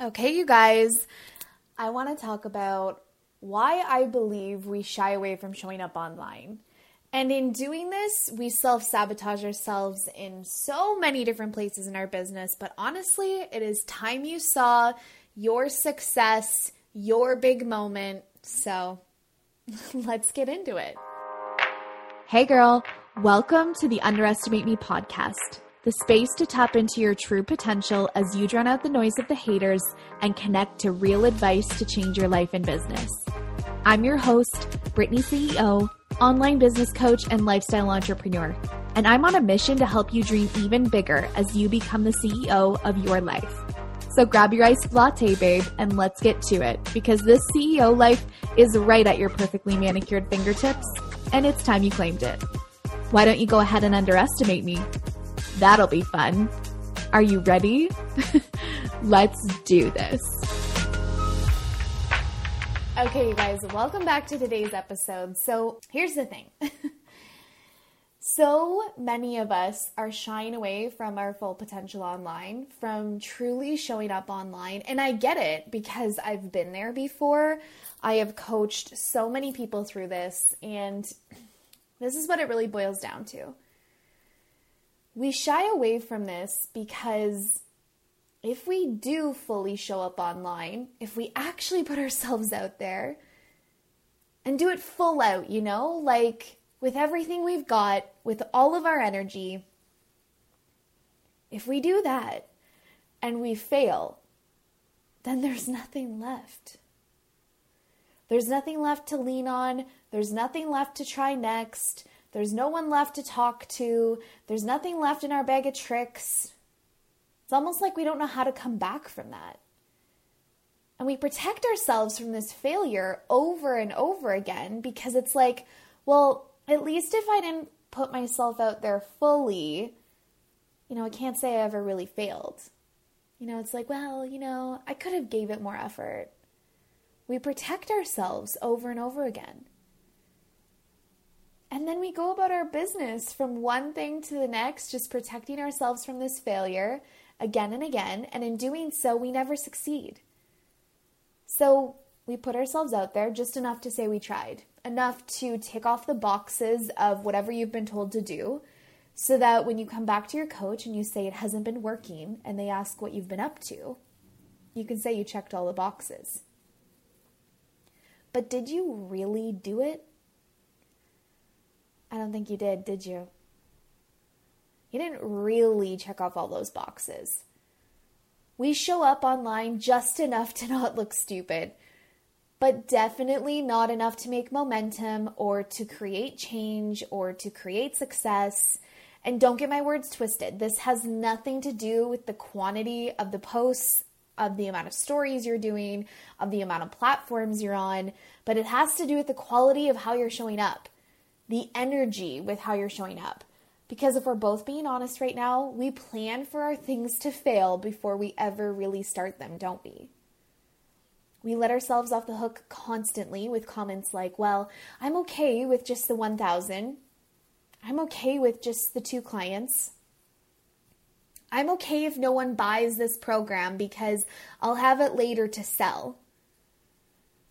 Okay, you guys, I want to talk about why I believe we shy away from showing up online. And in doing this, we self sabotage ourselves in so many different places in our business. But honestly, it is time you saw your success, your big moment. So let's get into it. Hey, girl, welcome to the Underestimate Me podcast the space to tap into your true potential as you drown out the noise of the haters and connect to real advice to change your life and business. I'm your host, Brittany CEO, online business coach, and lifestyle entrepreneur, and I'm on a mission to help you dream even bigger as you become the CEO of your life. So grab your iced latte, babe, and let's get to it because this CEO life is right at your perfectly manicured fingertips, and it's time you claimed it. Why don't you go ahead and underestimate me? That'll be fun. Are you ready? Let's do this. Okay, you guys, welcome back to today's episode. So, here's the thing. so many of us are shying away from our full potential online, from truly showing up online. And I get it because I've been there before. I have coached so many people through this, and this is what it really boils down to we shy away from this because if we do fully show up online, if we actually put ourselves out there and do it full out, you know, like with everything we've got, with all of our energy, if we do that and we fail, then there's nothing left. There's nothing left to lean on. There's nothing left to try next. There's no one left to talk to. There's nothing left in our bag of tricks. It's almost like we don't know how to come back from that. And we protect ourselves from this failure over and over again because it's like, well, at least if I didn't put myself out there fully, you know, I can't say I ever really failed. You know, it's like, well, you know, I could have gave it more effort. We protect ourselves over and over again. And then we go about our business from one thing to the next, just protecting ourselves from this failure again and again. And in doing so, we never succeed. So we put ourselves out there just enough to say we tried, enough to tick off the boxes of whatever you've been told to do, so that when you come back to your coach and you say it hasn't been working and they ask what you've been up to, you can say you checked all the boxes. But did you really do it? I don't think you did, did you? You didn't really check off all those boxes. We show up online just enough to not look stupid, but definitely not enough to make momentum or to create change or to create success. And don't get my words twisted. This has nothing to do with the quantity of the posts, of the amount of stories you're doing, of the amount of platforms you're on, but it has to do with the quality of how you're showing up the energy with how you're showing up. Because if we're both being honest right now, we plan for our things to fail before we ever really start them, don't we? We let ourselves off the hook constantly with comments like, well, I'm okay with just the 1,000. I'm okay with just the two clients. I'm okay if no one buys this program because I'll have it later to sell.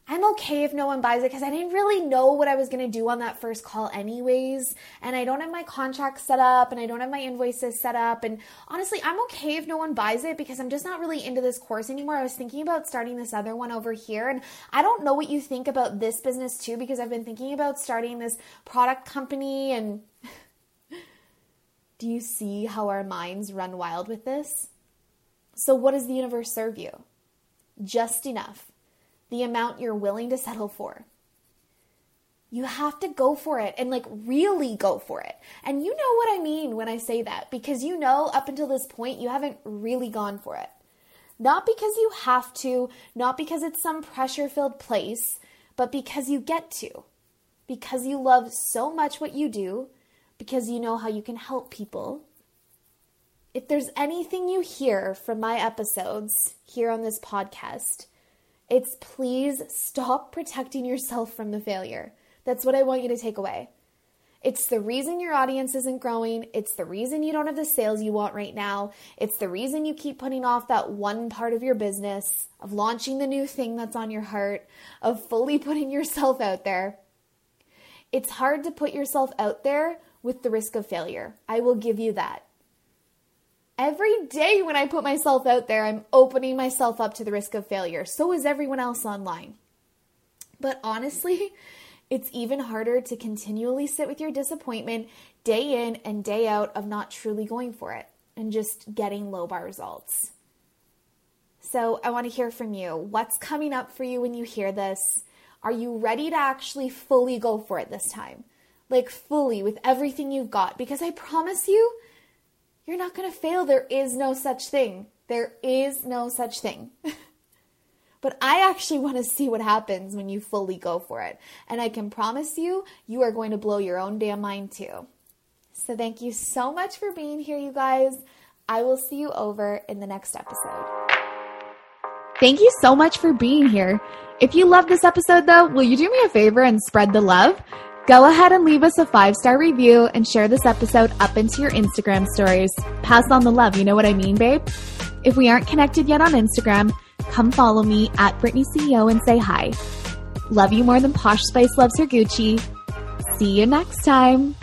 I'm okay if no one buys it because I didn't really know what I was going to do on that first call, anyways. And I don't have my contract set up and I don't have my invoices set up. And honestly, I'm okay if no one buys it because I'm just not really into this course anymore. I was thinking about starting this other one over here. And I don't know what you think about this business too because I've been thinking about starting this product company. And do you see how our minds run wild with this? So, what does the universe serve you? Just enough the amount you're willing to settle for. You have to go for it and like really go for it. And you know what I mean when I say that because you know up until this point you haven't really gone for it. Not because you have to, not because it's some pressure filled place, but because you get to. Because you love so much what you do, because you know how you can help people. If there's anything you hear from my episodes here on this podcast, it's please stop protecting yourself from the failure. That's what I want you to take away. It's the reason your audience isn't growing. It's the reason you don't have the sales you want right now. It's the reason you keep putting off that one part of your business, of launching the new thing that's on your heart, of fully putting yourself out there. It's hard to put yourself out there with the risk of failure. I will give you that. Every day when I put myself out there, I'm opening myself up to the risk of failure. So is everyone else online. But honestly, it's even harder to continually sit with your disappointment day in and day out of not truly going for it and just getting low bar results. So, I want to hear from you. What's coming up for you when you hear this? Are you ready to actually fully go for it this time? Like, fully with everything you've got? Because I promise you, you're not going to fail. There is no such thing. There is no such thing. but I actually want to see what happens when you fully go for it. And I can promise you, you are going to blow your own damn mind too. So thank you so much for being here, you guys. I will see you over in the next episode. Thank you so much for being here. If you love this episode, though, will you do me a favor and spread the love? Go ahead and leave us a five star review and share this episode up into your Instagram stories. Pass on the love, you know what I mean, babe? If we aren't connected yet on Instagram, come follow me at Brittany CEO and say hi. Love you more than Posh Spice loves her Gucci. See you next time.